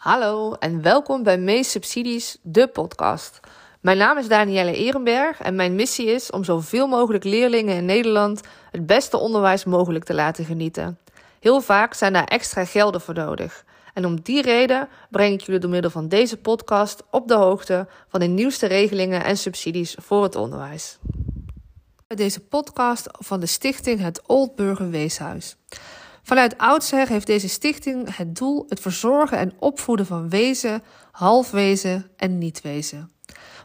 Hallo en welkom bij Mees Subsidies, de podcast. Mijn naam is Danielle Ehrenberg en mijn missie is om zoveel mogelijk leerlingen in Nederland het beste onderwijs mogelijk te laten genieten. Heel vaak zijn daar extra gelden voor nodig. En om die reden breng ik jullie door middel van deze podcast op de hoogte van de nieuwste regelingen en subsidies voor het onderwijs. Deze podcast van de stichting Het Oldburger Weeshuis. Vanuit oudsher heeft deze stichting het doel het verzorgen en opvoeden van wezen, halfwezen en niet-wezen.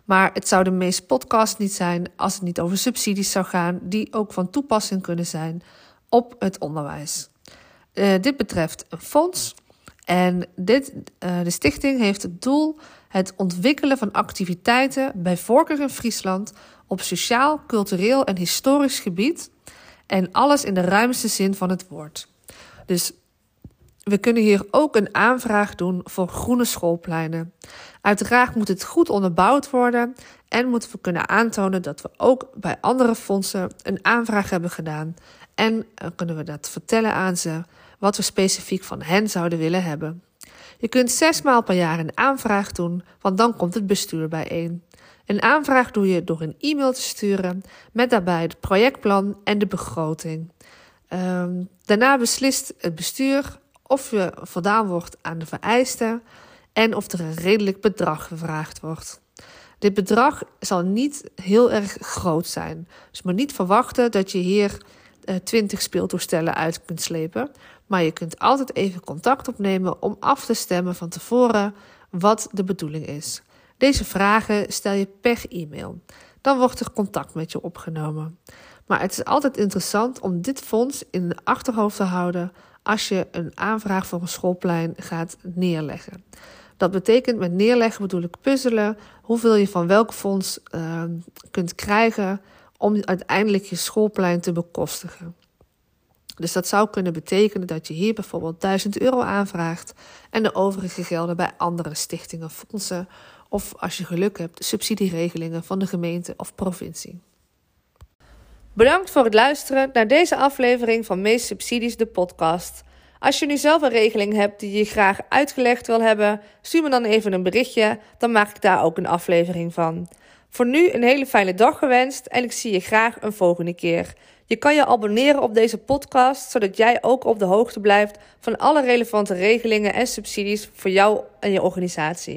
Maar het zou de meest podcast niet zijn als het niet over subsidies zou gaan, die ook van toepassing kunnen zijn op het onderwijs. Uh, dit betreft een fonds. En dit, uh, de stichting heeft het doel het ontwikkelen van activiteiten, bij voorkeur in Friesland, op sociaal, cultureel en historisch gebied. En alles in de ruimste zin van het woord. Dus we kunnen hier ook een aanvraag doen voor groene schoolpleinen. Uiteraard moet het goed onderbouwd worden en moeten we kunnen aantonen dat we ook bij andere fondsen een aanvraag hebben gedaan. En kunnen we dat vertellen aan ze wat we specifiek van hen zouden willen hebben. Je kunt zes maal per jaar een aanvraag doen, want dan komt het bestuur bijeen. Een aanvraag doe je door een e-mail te sturen met daarbij het projectplan en de begroting. Um, daarna beslist het bestuur of je voldaan wordt aan de vereisten en of er een redelijk bedrag gevraagd wordt. Dit bedrag zal niet heel erg groot zijn. Dus maar niet verwachten dat je hier uh, 20 speeltoestellen uit kunt slepen. Maar je kunt altijd even contact opnemen om af te stemmen van tevoren wat de bedoeling is. Deze vragen stel je per e-mail. Dan wordt er contact met je opgenomen. Maar het is altijd interessant om dit fonds in de achterhoofd te houden als je een aanvraag voor een schoolplein gaat neerleggen. Dat betekent met neerleggen bedoel ik puzzelen hoeveel je van welk fonds uh, kunt krijgen om uiteindelijk je schoolplein te bekostigen. Dus dat zou kunnen betekenen dat je hier bijvoorbeeld 1000 euro aanvraagt en de overige gelden bij andere stichtingen, fondsen of als je geluk hebt, subsidieregelingen van de gemeente of provincie. Bedankt voor het luisteren naar deze aflevering van Meest Subsidies, de podcast. Als je nu zelf een regeling hebt die je graag uitgelegd wil hebben, stuur me dan even een berichtje, dan maak ik daar ook een aflevering van. Voor nu een hele fijne dag gewenst en ik zie je graag een volgende keer. Je kan je abonneren op deze podcast, zodat jij ook op de hoogte blijft van alle relevante regelingen en subsidies voor jou en je organisatie.